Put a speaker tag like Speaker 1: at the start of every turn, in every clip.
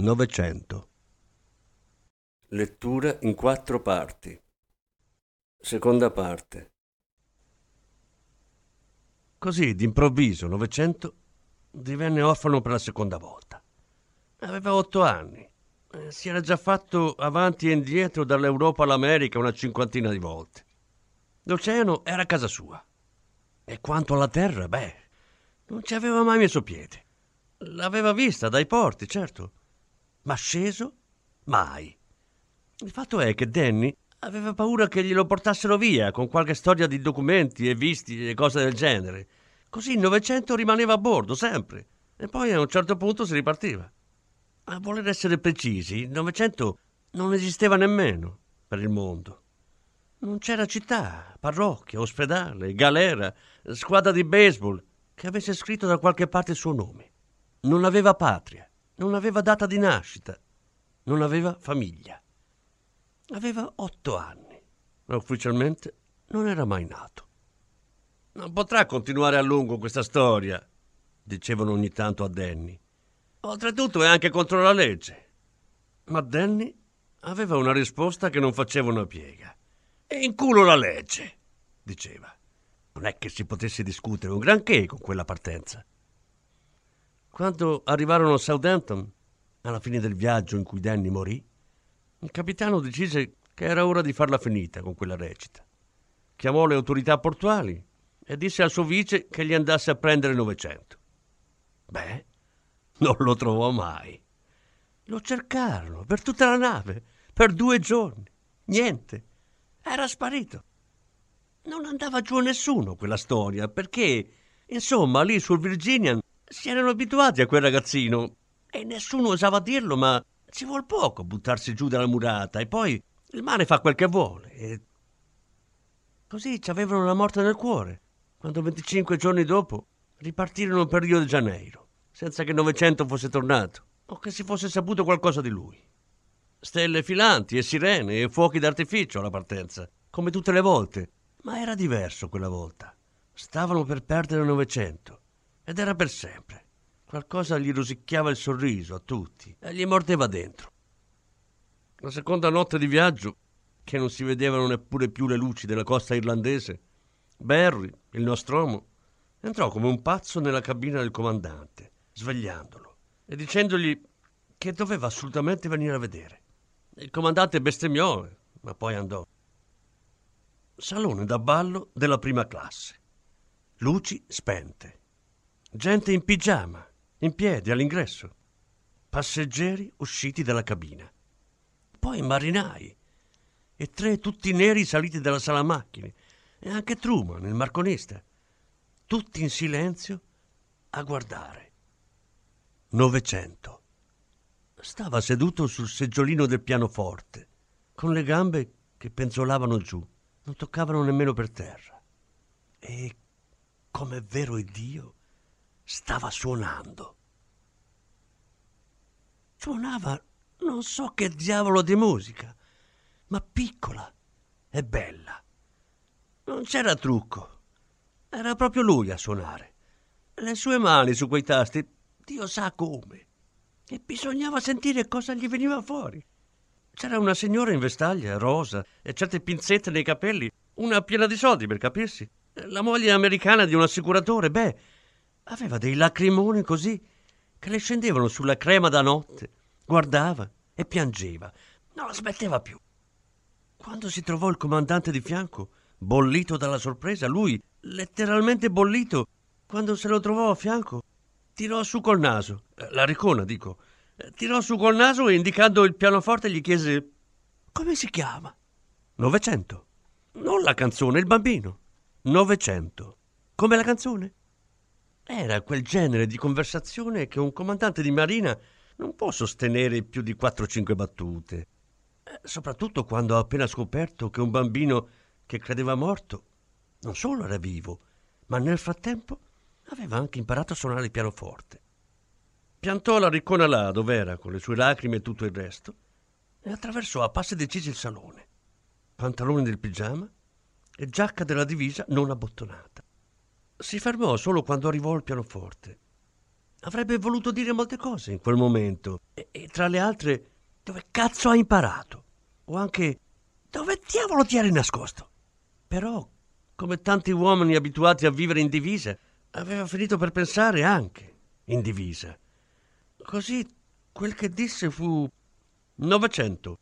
Speaker 1: Novecento. Lettura in quattro parti. Seconda parte. Così, d'improvviso, Novecento divenne orfano per la seconda volta. Aveva otto anni. Eh, si era già fatto avanti e indietro dall'Europa all'America una cinquantina di volte. L'oceano era casa sua. E quanto alla terra, beh, non ci aveva mai messo piede. L'aveva vista dai porti, certo, ma sceso? Mai. Il fatto è che Danny aveva paura che glielo portassero via con qualche storia di documenti e visti e cose del genere. Così il Novecento rimaneva a bordo, sempre. E poi a un certo punto si ripartiva. A voler essere precisi, il Novecento non esisteva nemmeno per il mondo. Non c'era città, parrocchia, ospedale, galera, squadra di baseball che avesse scritto da qualche parte il suo nome. Non aveva patria, non aveva data di nascita, non aveva famiglia. Aveva otto anni, ma ufficialmente non era mai nato. Non potrà continuare a lungo questa storia, dicevano ogni tanto a Danny. Oltretutto è anche contro la legge. Ma Danny aveva una risposta che non faceva una piega. E in culo la legge, diceva. Non è che si potesse discutere un granché con quella partenza. Quando arrivarono a Southampton, alla fine del viaggio in cui Danny morì, il capitano decise che era ora di farla finita con quella recita. Chiamò le autorità portuali e disse al suo vice che gli andasse a prendere Novecento. Beh, non lo trovò mai. Lo cercarono per tutta la nave, per due giorni. Niente. Era sparito. Non andava giù a nessuno quella storia, perché, insomma, lì sul Virginian si erano abituati a quel ragazzino e nessuno osava dirlo, ma ci vuol poco buttarsi giù dalla murata e poi il mare fa quel che vuole. E così ci avevano la morte nel cuore, quando 25 giorni dopo ripartirono per Rio de Janeiro, senza che Novecento fosse tornato o che si fosse saputo qualcosa di lui. Stelle filanti e sirene e fuochi d'artificio alla partenza, come tutte le volte, ma era diverso quella volta. Stavano per perdere Novecento ed era per sempre. Qualcosa gli rosicchiava il sorriso a tutti e gli mordeva dentro. La seconda notte di viaggio, che non si vedevano neppure più le luci della costa irlandese, Barry, il nostromo, entrò come un pazzo nella cabina del comandante, svegliandolo e dicendogli che doveva assolutamente venire a vedere. Il comandante bestemmiò, ma poi andò. Salone da ballo della prima classe. Luci spente. Gente in pigiama in piedi all'ingresso, passeggeri usciti dalla cabina, poi marinai. E tre tutti neri saliti dalla sala macchine. E anche Truman, il marconista, tutti in silenzio a guardare. Novecento. Stava seduto sul seggiolino del pianoforte, con le gambe che penzolavano giù, non toccavano nemmeno per terra. E, come è vero Dio, stava suonando. Suonava non so che diavolo di musica, ma piccola e bella. Non c'era trucco. Era proprio lui a suonare. Le sue mani su quei tasti, Dio sa come. E bisognava sentire cosa gli veniva fuori. C'era una signora in vestaglia, rosa, e certe pinzette nei capelli, una piena di soldi per capirsi. La moglie americana di un assicuratore, beh, Aveva dei lacrimoni così che le scendevano sulla crema da notte. Guardava e piangeva. Non la smetteva più. Quando si trovò il comandante di fianco, bollito dalla sorpresa, lui, letteralmente bollito, quando se lo trovò a fianco, tirò su col naso. Eh, la ricona, dico. Eh, tirò su col naso e indicando il pianoforte gli chiese come si chiama? Novecento. Non la canzone, il bambino. Novecento. Come la canzone? Era quel genere di conversazione che un comandante di marina non può sostenere più di 4-5 battute. Eh, soprattutto quando ha appena scoperto che un bambino che credeva morto non solo era vivo, ma nel frattempo aveva anche imparato a suonare il pianoforte. Piantò la riccona là dove era, con le sue lacrime e tutto il resto, e attraversò a passi decisi il salone. Pantaloni del pigiama e giacca della divisa non abbottonata. Si fermò solo quando arrivò al pianoforte. Avrebbe voluto dire molte cose in quel momento, e, e tra le altre, dove cazzo ha imparato? O anche, dove diavolo ti eri nascosto? Però, come tanti uomini abituati a vivere in divisa, aveva finito per pensare anche in divisa. Così quel che disse fu Novecento.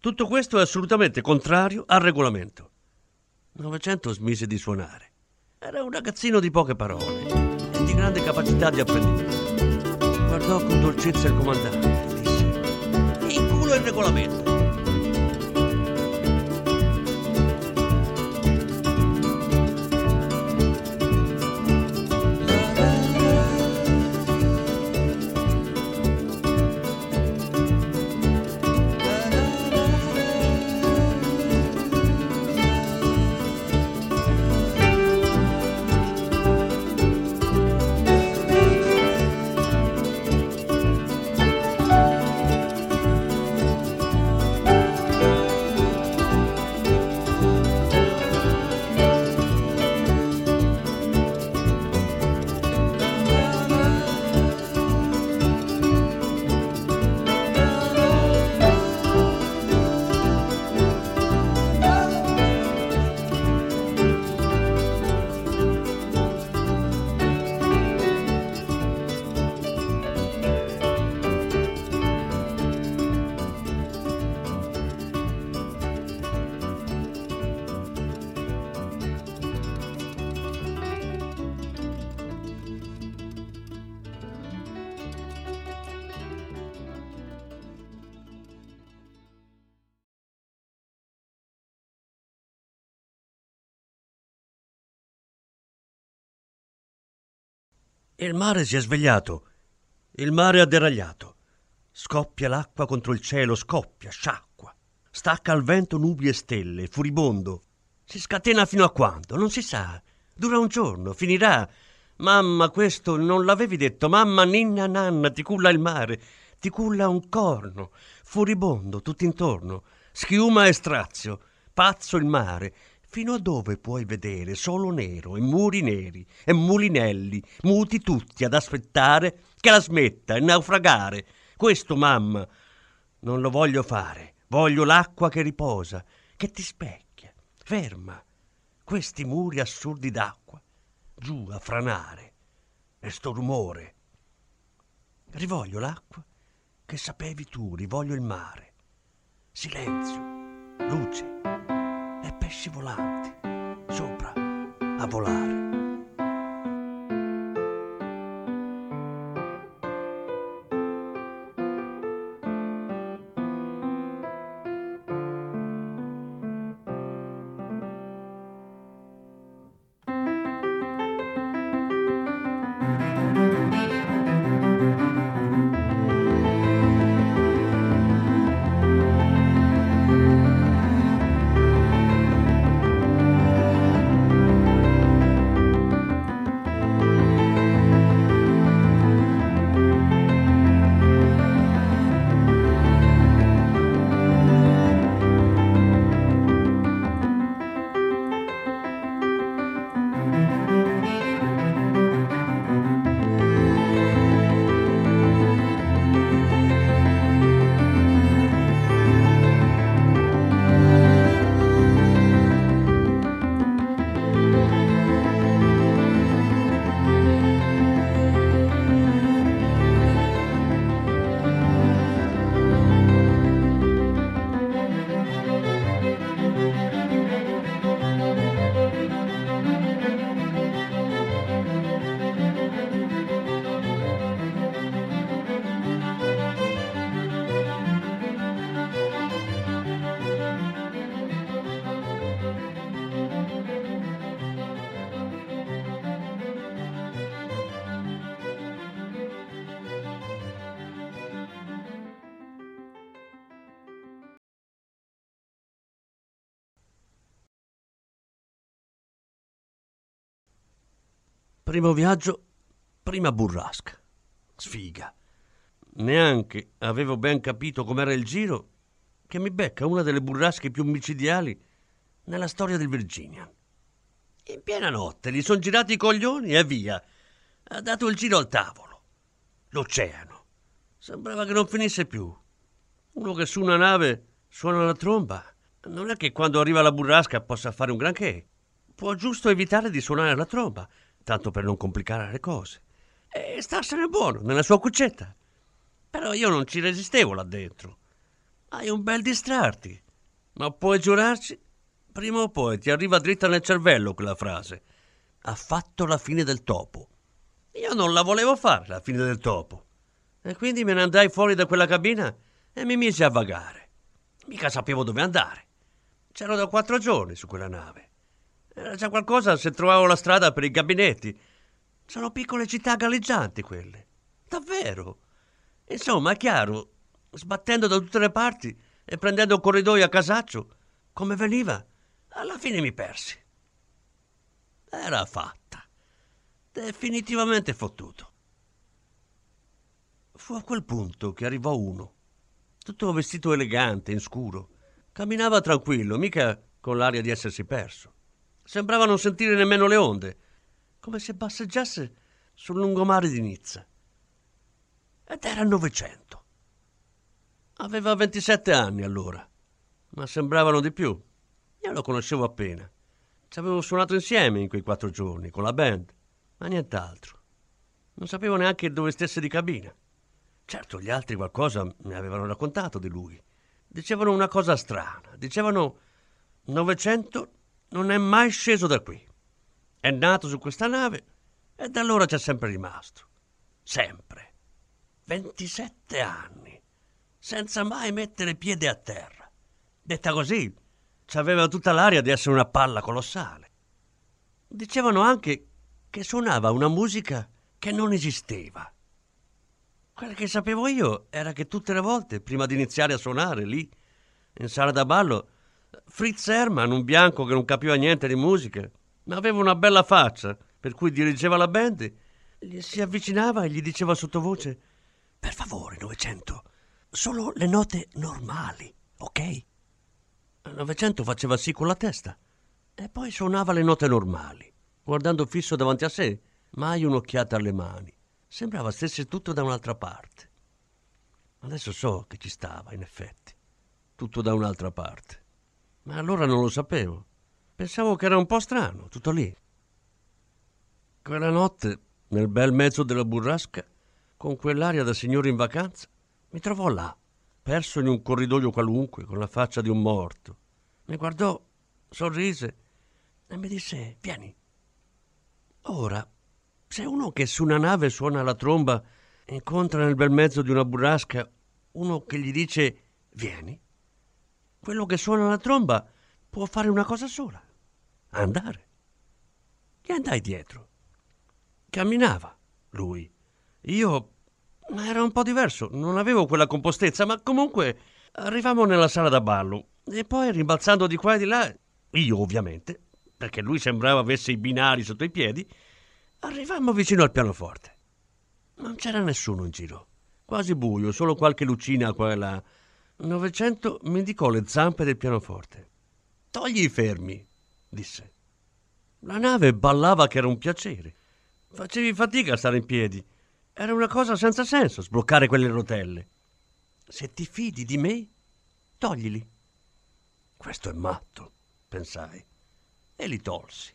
Speaker 1: Tutto questo è assolutamente contrario al regolamento. Novecento smise di suonare. Era un ragazzino di poche parole e di grande capacità di apprendimento. Guardò con dolcezza il comandante e disse: In culo il regolamento. Il mare si è svegliato. Il mare ha deragliato. Scoppia l'acqua contro il cielo, scoppia, sciacqua. Stacca al vento nubi e stelle, furibondo. Si scatena fino a quando? Non si sa. Dura un giorno, finirà. Mamma, questo non l'avevi detto. Mamma, ninna, nanna, ti culla il mare. Ti culla un corno. Furibondo, tutt'intorno. Schiuma e strazio. Pazzo il mare fino a dove puoi vedere solo nero e muri neri e mulinelli, muti tutti ad aspettare che la smetta e naufragare. Questo, mamma, non lo voglio fare. Voglio l'acqua che riposa, che ti specchia, ferma. Questi muri assurdi d'acqua, giù a franare. E sto rumore. Rivoglio l'acqua che sapevi tu, rivoglio il mare. Silenzio, luce pesci volanti sopra a volare. Primo viaggio, prima burrasca. Sfiga. Neanche avevo ben capito com'era il giro che mi becca una delle burrasche più micidiali nella storia del Virginia. In piena notte gli sono girati i coglioni e via. Ha dato il giro al tavolo. L'oceano. Sembrava che non finisse più. Uno che su una nave suona la tromba. Non è che quando arriva la burrasca possa fare un granché. Può giusto evitare di suonare la tromba, tanto per non complicare le cose. E starsene buono nella sua cuccetta. Però io non ci resistevo là dentro. Hai un bel distrarti. Ma puoi giurarci? Prima o poi ti arriva dritta nel cervello quella frase. Ha fatto la fine del topo. Io non la volevo fare la fine del topo. E quindi me ne andai fuori da quella cabina e mi misi a vagare. Mica sapevo dove andare. C'ero da quattro giorni su quella nave. Era già qualcosa se trovavo la strada per i gabinetti. Sono piccole città galleggianti quelle. Davvero. Insomma, è chiaro, sbattendo da tutte le parti e prendendo corridoi a casaccio, come veniva, alla fine mi persi. Era fatta. Definitivamente fottuto. Fu a quel punto che arrivò uno, tutto vestito elegante, in scuro. Camminava tranquillo, mica con l'aria di essersi perso. Sembrava non sentire nemmeno le onde, come se passeggiasse sul lungomare di Nizza. Ed era Novecento. Aveva 27 anni allora, ma sembravano di più. Io lo conoscevo appena. Ci avevo suonato insieme in quei quattro giorni, con la band, ma nient'altro. Non sapevo neanche dove stesse di cabina. Certo, gli altri qualcosa mi avevano raccontato di lui. Dicevano una cosa strana. Dicevano Novecento non è mai sceso da qui. È nato su questa nave e da allora c'è sempre rimasto. Sempre. 27 anni. Senza mai mettere piede a terra. Detta così, aveva tutta l'aria di essere una palla colossale. Dicevano anche che suonava una musica che non esisteva. Quello che sapevo io era che tutte le volte, prima di iniziare a suonare lì, in sala da ballo, Fritz Hermann, un bianco che non capiva niente di musica, ma aveva una bella faccia, per cui dirigeva la band, gli si avvicinava e gli diceva sottovoce: Per favore, Novecento, solo le note normali, ok? Novecento faceva sì con la testa e poi suonava le note normali, guardando fisso davanti a sé, mai un'occhiata alle mani. Sembrava stesse tutto da un'altra parte. Adesso so che ci stava, in effetti, tutto da un'altra parte. Ma allora non lo sapevo. Pensavo che era un po' strano, tutto lì. Quella notte, nel bel mezzo della burrasca, con quell'aria da signore in vacanza, mi trovò là, perso in un corridoio qualunque, con la faccia di un morto. Mi guardò, sorrise e mi disse: Vieni. Ora se uno che su una nave suona la tromba incontra nel bel mezzo di una burrasca uno che gli dice vieni, quello che suona la tromba può fare una cosa sola, andare. Gli andai dietro. Camminava, lui. Io... Era un po' diverso, non avevo quella compostezza, ma comunque arrivammo nella sala da ballo e poi rimbalzando di qua e di là, io ovviamente, perché lui sembrava avesse i binari sotto i piedi, Arrivammo vicino al pianoforte. Non c'era nessuno in giro. Quasi buio, solo qualche lucina qua e là. Novecento mi indicò le zampe del pianoforte. Togli i fermi, disse. La nave ballava che era un piacere. Facevi fatica a stare in piedi. Era una cosa senza senso sbloccare quelle rotelle. Se ti fidi di me, toglili. Questo è matto, pensai, e li tolsi.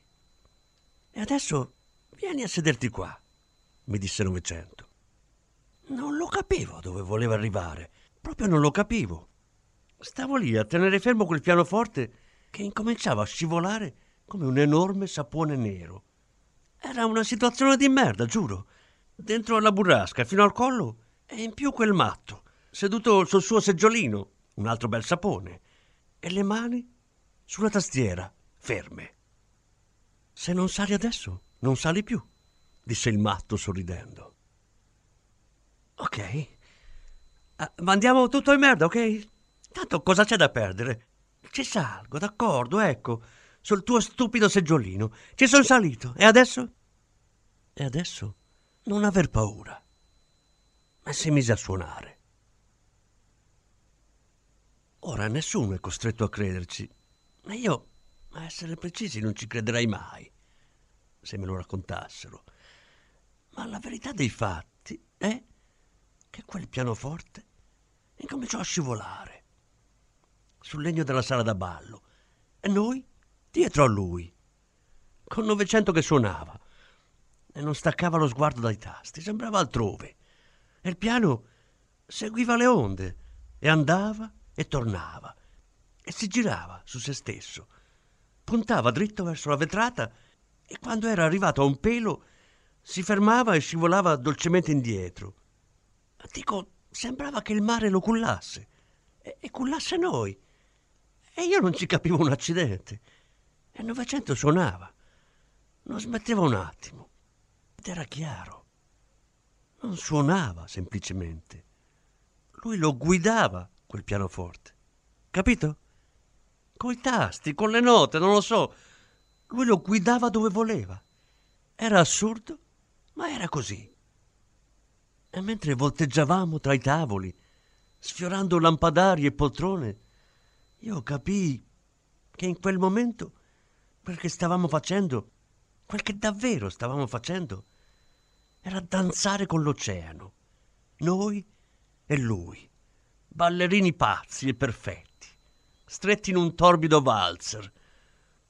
Speaker 1: E adesso Vieni a sederti qua, mi disse Novecento. Non lo capivo dove voleva arrivare, proprio non lo capivo. Stavo lì a tenere fermo quel pianoforte che incominciava a scivolare come un enorme sapone nero. Era una situazione di merda, giuro. Dentro alla burrasca, fino al collo, e in più quel matto, seduto sul suo seggiolino, un altro bel sapone, e le mani sulla tastiera, ferme. Se non sali adesso, non sali più, disse il matto sorridendo. Ok. Uh, mandiamo tutto in merda, ok? Tanto cosa c'è da perdere? Ci salgo, d'accordo, ecco, sul tuo stupido seggiolino. Ci sono salito. E adesso? E adesso non aver paura. E si mise a suonare. Ora nessuno è costretto a crederci, ma io, a essere precisi, non ci crederei mai, se me lo raccontassero. Ma la verità dei fatti è che quel pianoforte incominciò a scivolare sul legno della sala da ballo e noi dietro a lui, con Novecento che suonava e non staccava lo sguardo dai tasti, sembrava altrove. E il piano seguiva le onde e andava e tornava e si girava su se stesso. Puntava dritto verso la vetrata e quando era arrivato a un pelo si fermava e scivolava dolcemente indietro. Dico, sembrava che il mare lo cullasse e, e cullasse noi. E io non ci capivo un accidente. E il Novecento suonava. Non smetteva un attimo. Ed era chiaro. Non suonava semplicemente. Lui lo guidava quel pianoforte. Capito? Coi tasti, con le note, non lo so. Lui lo guidava dove voleva. Era assurdo, ma era così. E mentre volteggiavamo tra i tavoli, sfiorando lampadari e poltrone, io capii che in quel momento quel che stavamo facendo, quel che davvero stavamo facendo, era danzare con l'oceano, noi e lui ballerini pazzi e perfetti, stretti in un torbido valzer,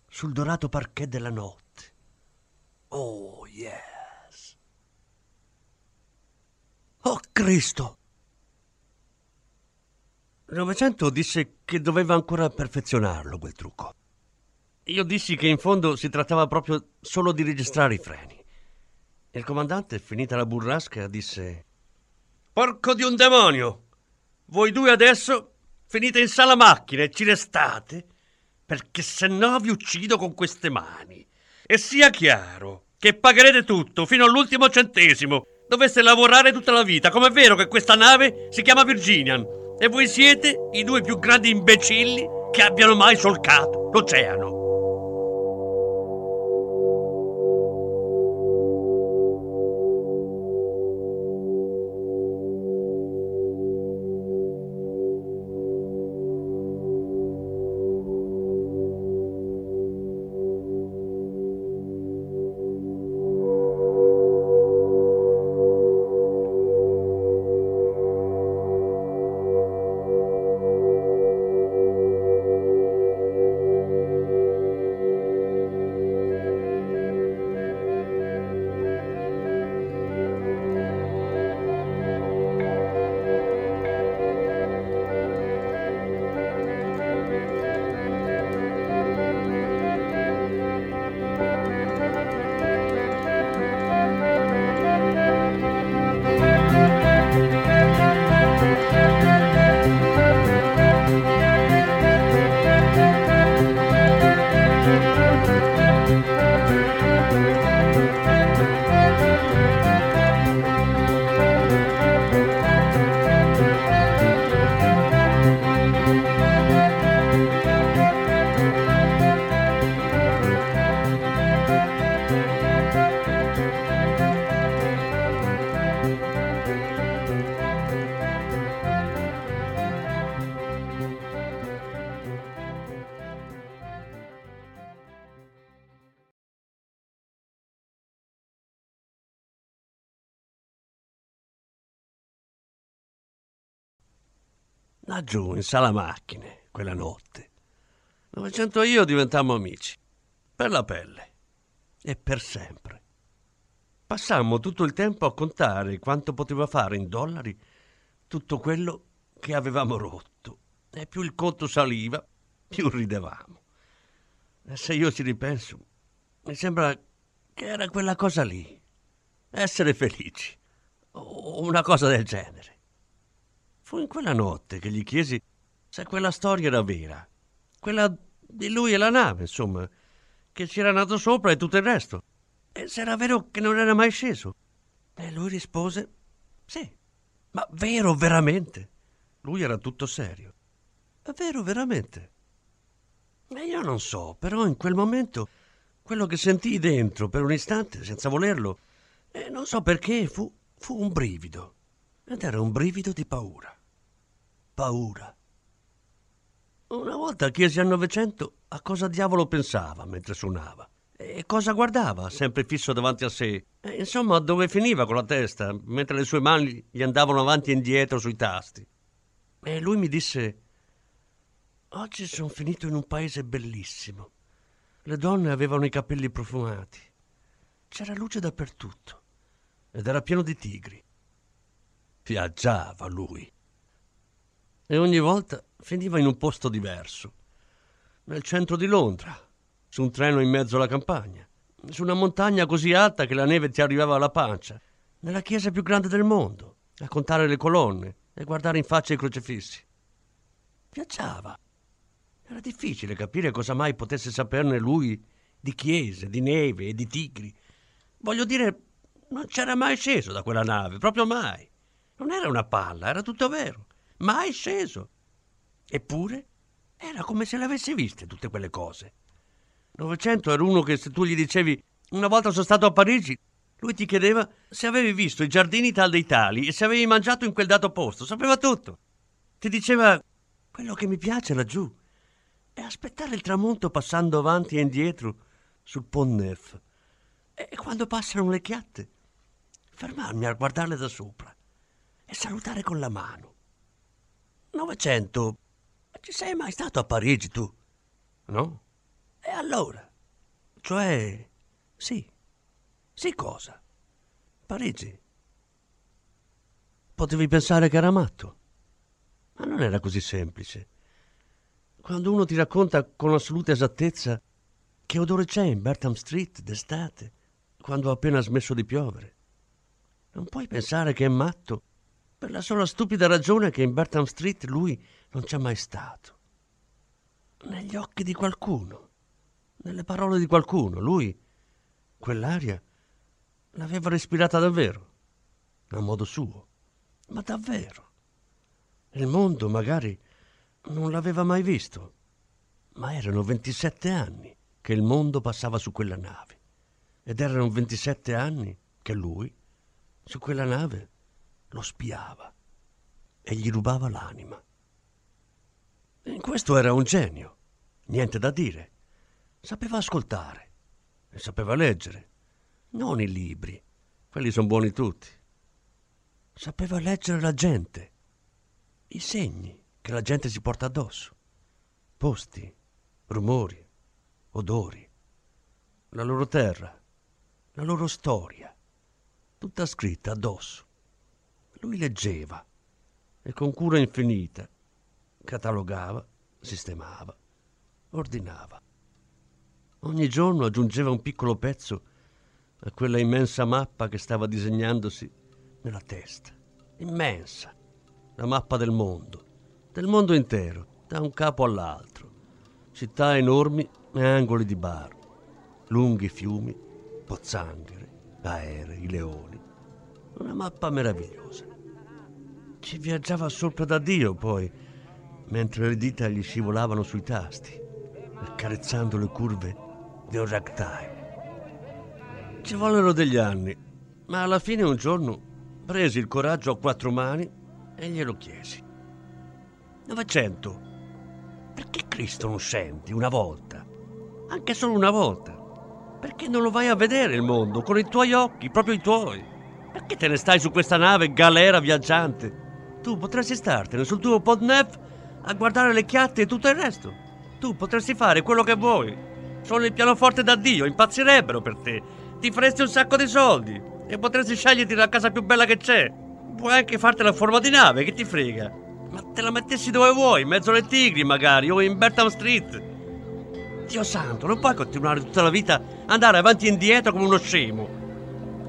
Speaker 1: sul dorato parquet della notte. Oh, yes. Oh, Cristo! Novecento disse che doveva ancora perfezionarlo quel trucco. Io dissi che in fondo si trattava proprio solo di registrare i freni. Il comandante, finita la burrasca, disse: Porco di un demonio! Voi due adesso finite in sala macchine e ci restate perché se no vi uccido con queste mani. E sia chiaro che pagherete tutto fino all'ultimo centesimo. Doveste lavorare tutta la vita, com'è vero che questa nave si chiama Virginian e voi siete i due più grandi imbecilli che abbiano mai solcato l'oceano. Laggiù in sala macchine quella notte. Novecento e io diventammo amici, per la pelle e per sempre. Passammo tutto il tempo a contare quanto poteva fare in dollari tutto quello che avevamo rotto. E più il conto saliva, più ridevamo. E se io ci ripenso, mi sembra che era quella cosa lì, essere felici, o una cosa del genere. Fu in quella notte che gli chiesi se quella storia era vera. Quella di lui e la nave, insomma, che ci era nato sopra e tutto il resto. E se era vero che non era mai sceso. E lui rispose: Sì, ma vero veramente. Lui era tutto serio. È vero veramente. E io non so, però in quel momento quello che sentii dentro per un istante, senza volerlo, E non so perché fu, fu un brivido. Ed era un brivido di paura. Paura. Una volta chiesi al Novecento a cosa diavolo pensava mentre suonava e cosa guardava, sempre fisso davanti a sé. E, insomma, dove finiva con la testa, mentre le sue mani gli andavano avanti e indietro sui tasti. E lui mi disse: Oggi sono finito in un paese bellissimo. Le donne avevano i capelli profumati. C'era luce dappertutto ed era pieno di tigri. Viaggiava lui. E ogni volta finiva in un posto diverso. Nel centro di Londra, su un treno in mezzo alla campagna, su una montagna così alta che la neve ti arrivava alla pancia, nella chiesa più grande del mondo, a contare le colonne e guardare in faccia i crocefissi. Viaggiava. Era difficile capire cosa mai potesse saperne lui di chiese, di neve e di tigri. Voglio dire, non c'era mai sceso da quella nave, proprio mai. Non era una palla, era tutto vero. Mai sceso. Eppure era come se le viste tutte quelle cose. Novecento era uno che se tu gli dicevi una volta sono stato a Parigi, lui ti chiedeva se avevi visto i giardini tal dei tali e se avevi mangiato in quel dato posto. Sapeva tutto. Ti diceva quello che mi piace laggiù è aspettare il tramonto passando avanti e indietro sul Pont Neuf. E quando passano le chiatte, fermarmi a guardarle da sopra e salutare con la mano. Novecento, ci sei mai stato a Parigi tu? No? E allora? Cioè, sì. Sì cosa? Parigi. Potevi pensare che era matto. Ma non era così semplice. Quando uno ti racconta con assoluta esattezza che odore c'è in Bertham Street d'estate, quando ha appena smesso di piovere, non puoi pensare che è matto per la sola stupida ragione che in Bertham Street lui non c'è mai stato. Negli occhi di qualcuno, nelle parole di qualcuno, lui, quell'aria, l'aveva respirata davvero, a modo suo, ma davvero. Il mondo magari non l'aveva mai visto, ma erano 27 anni che il mondo passava su quella nave ed erano 27 anni che lui, su quella nave, lo spiava e gli rubava l'anima. In questo era un genio, niente da dire. Sapeva ascoltare e sapeva leggere, non i libri, quelli sono buoni tutti. Sapeva leggere la gente, i segni che la gente si porta addosso, posti, rumori, odori, la loro terra, la loro storia, tutta scritta addosso. Lui leggeva e con cura infinita catalogava, sistemava, ordinava. Ogni giorno aggiungeva un piccolo pezzo a quella immensa mappa che stava disegnandosi nella testa. Immensa, la mappa del mondo, del mondo intero, da un capo all'altro. Città enormi e angoli di bar, lunghi fiumi, pozzanghere, aerei, leoni. Una mappa meravigliosa. Ci viaggiava sopra da Dio poi, mentre le dita gli scivolavano sui tasti, accarezzando le curve di un ragtime. Ci vollero degli anni, ma alla fine un giorno presi il coraggio a quattro mani e glielo chiesi. Novecento, perché Cristo non scendi una volta? Anche solo una volta? Perché non lo vai a vedere il mondo con i tuoi occhi, proprio i tuoi? Perché te ne stai su questa nave galera viaggiante? Tu potresti startene sul tuo podnef a guardare le chiatte e tutto il resto. Tu potresti fare quello che vuoi. Sono il pianoforte da Dio, impazzirebbero per te. Ti faresti un sacco di soldi e potresti sceglierti la casa più bella che c'è. Puoi anche fartela a forma di nave, che ti frega. Ma te la mettessi dove vuoi, in mezzo alle tigri magari, o in Bertham Street. Dio santo, non puoi continuare tutta la vita a andare avanti e indietro come uno scemo.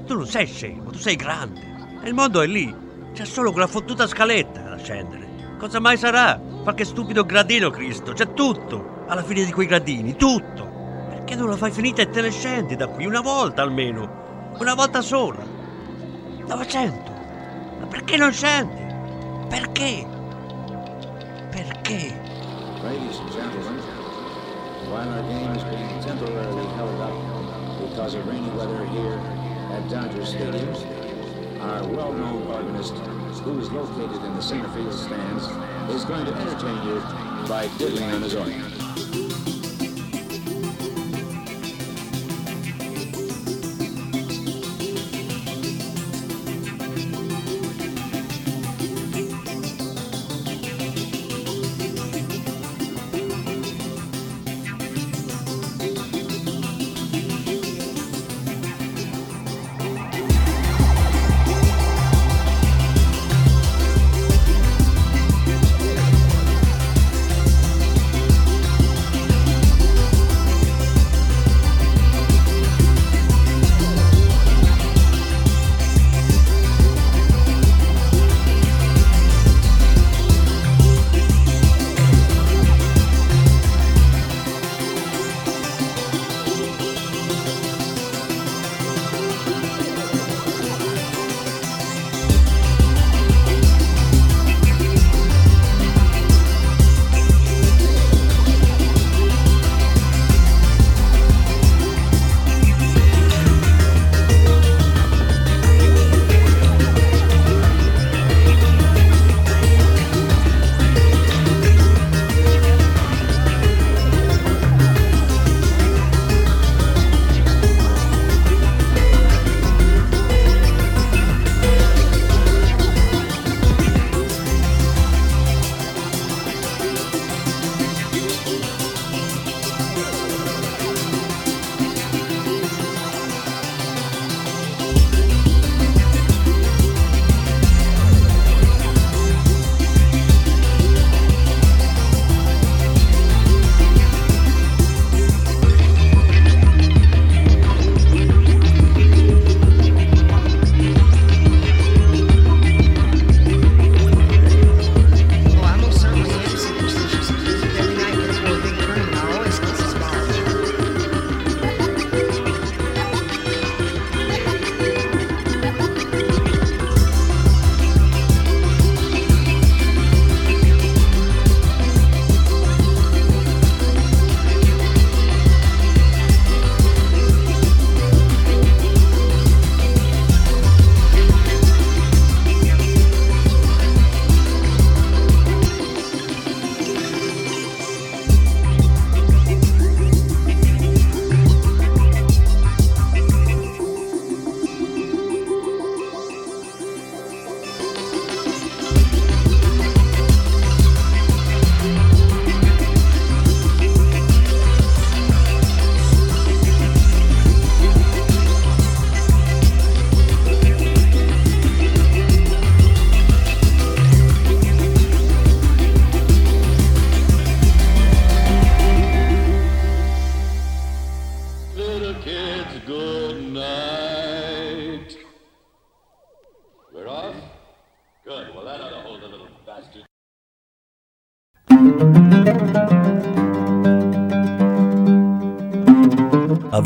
Speaker 1: Tu non sei scemo, tu sei grande. E il mondo è lì. C'è solo quella fottuta scaletta da scendere. Cosa mai sarà? Qualche stupido gradino, Cristo. C'è tutto. Alla fine di quei gradini, tutto. Perché non la fai finita e te ne scendi da qui una volta almeno? Una volta sola. 900. Ma perché non scendi? Perché? Perché?
Speaker 2: Ladies and gentlemen, while our game is being temporarily held up because of rainy weather here at Dodger Stadium, our well-known organist, who is located in the center field stands, is going to entertain you by diddling on his organ.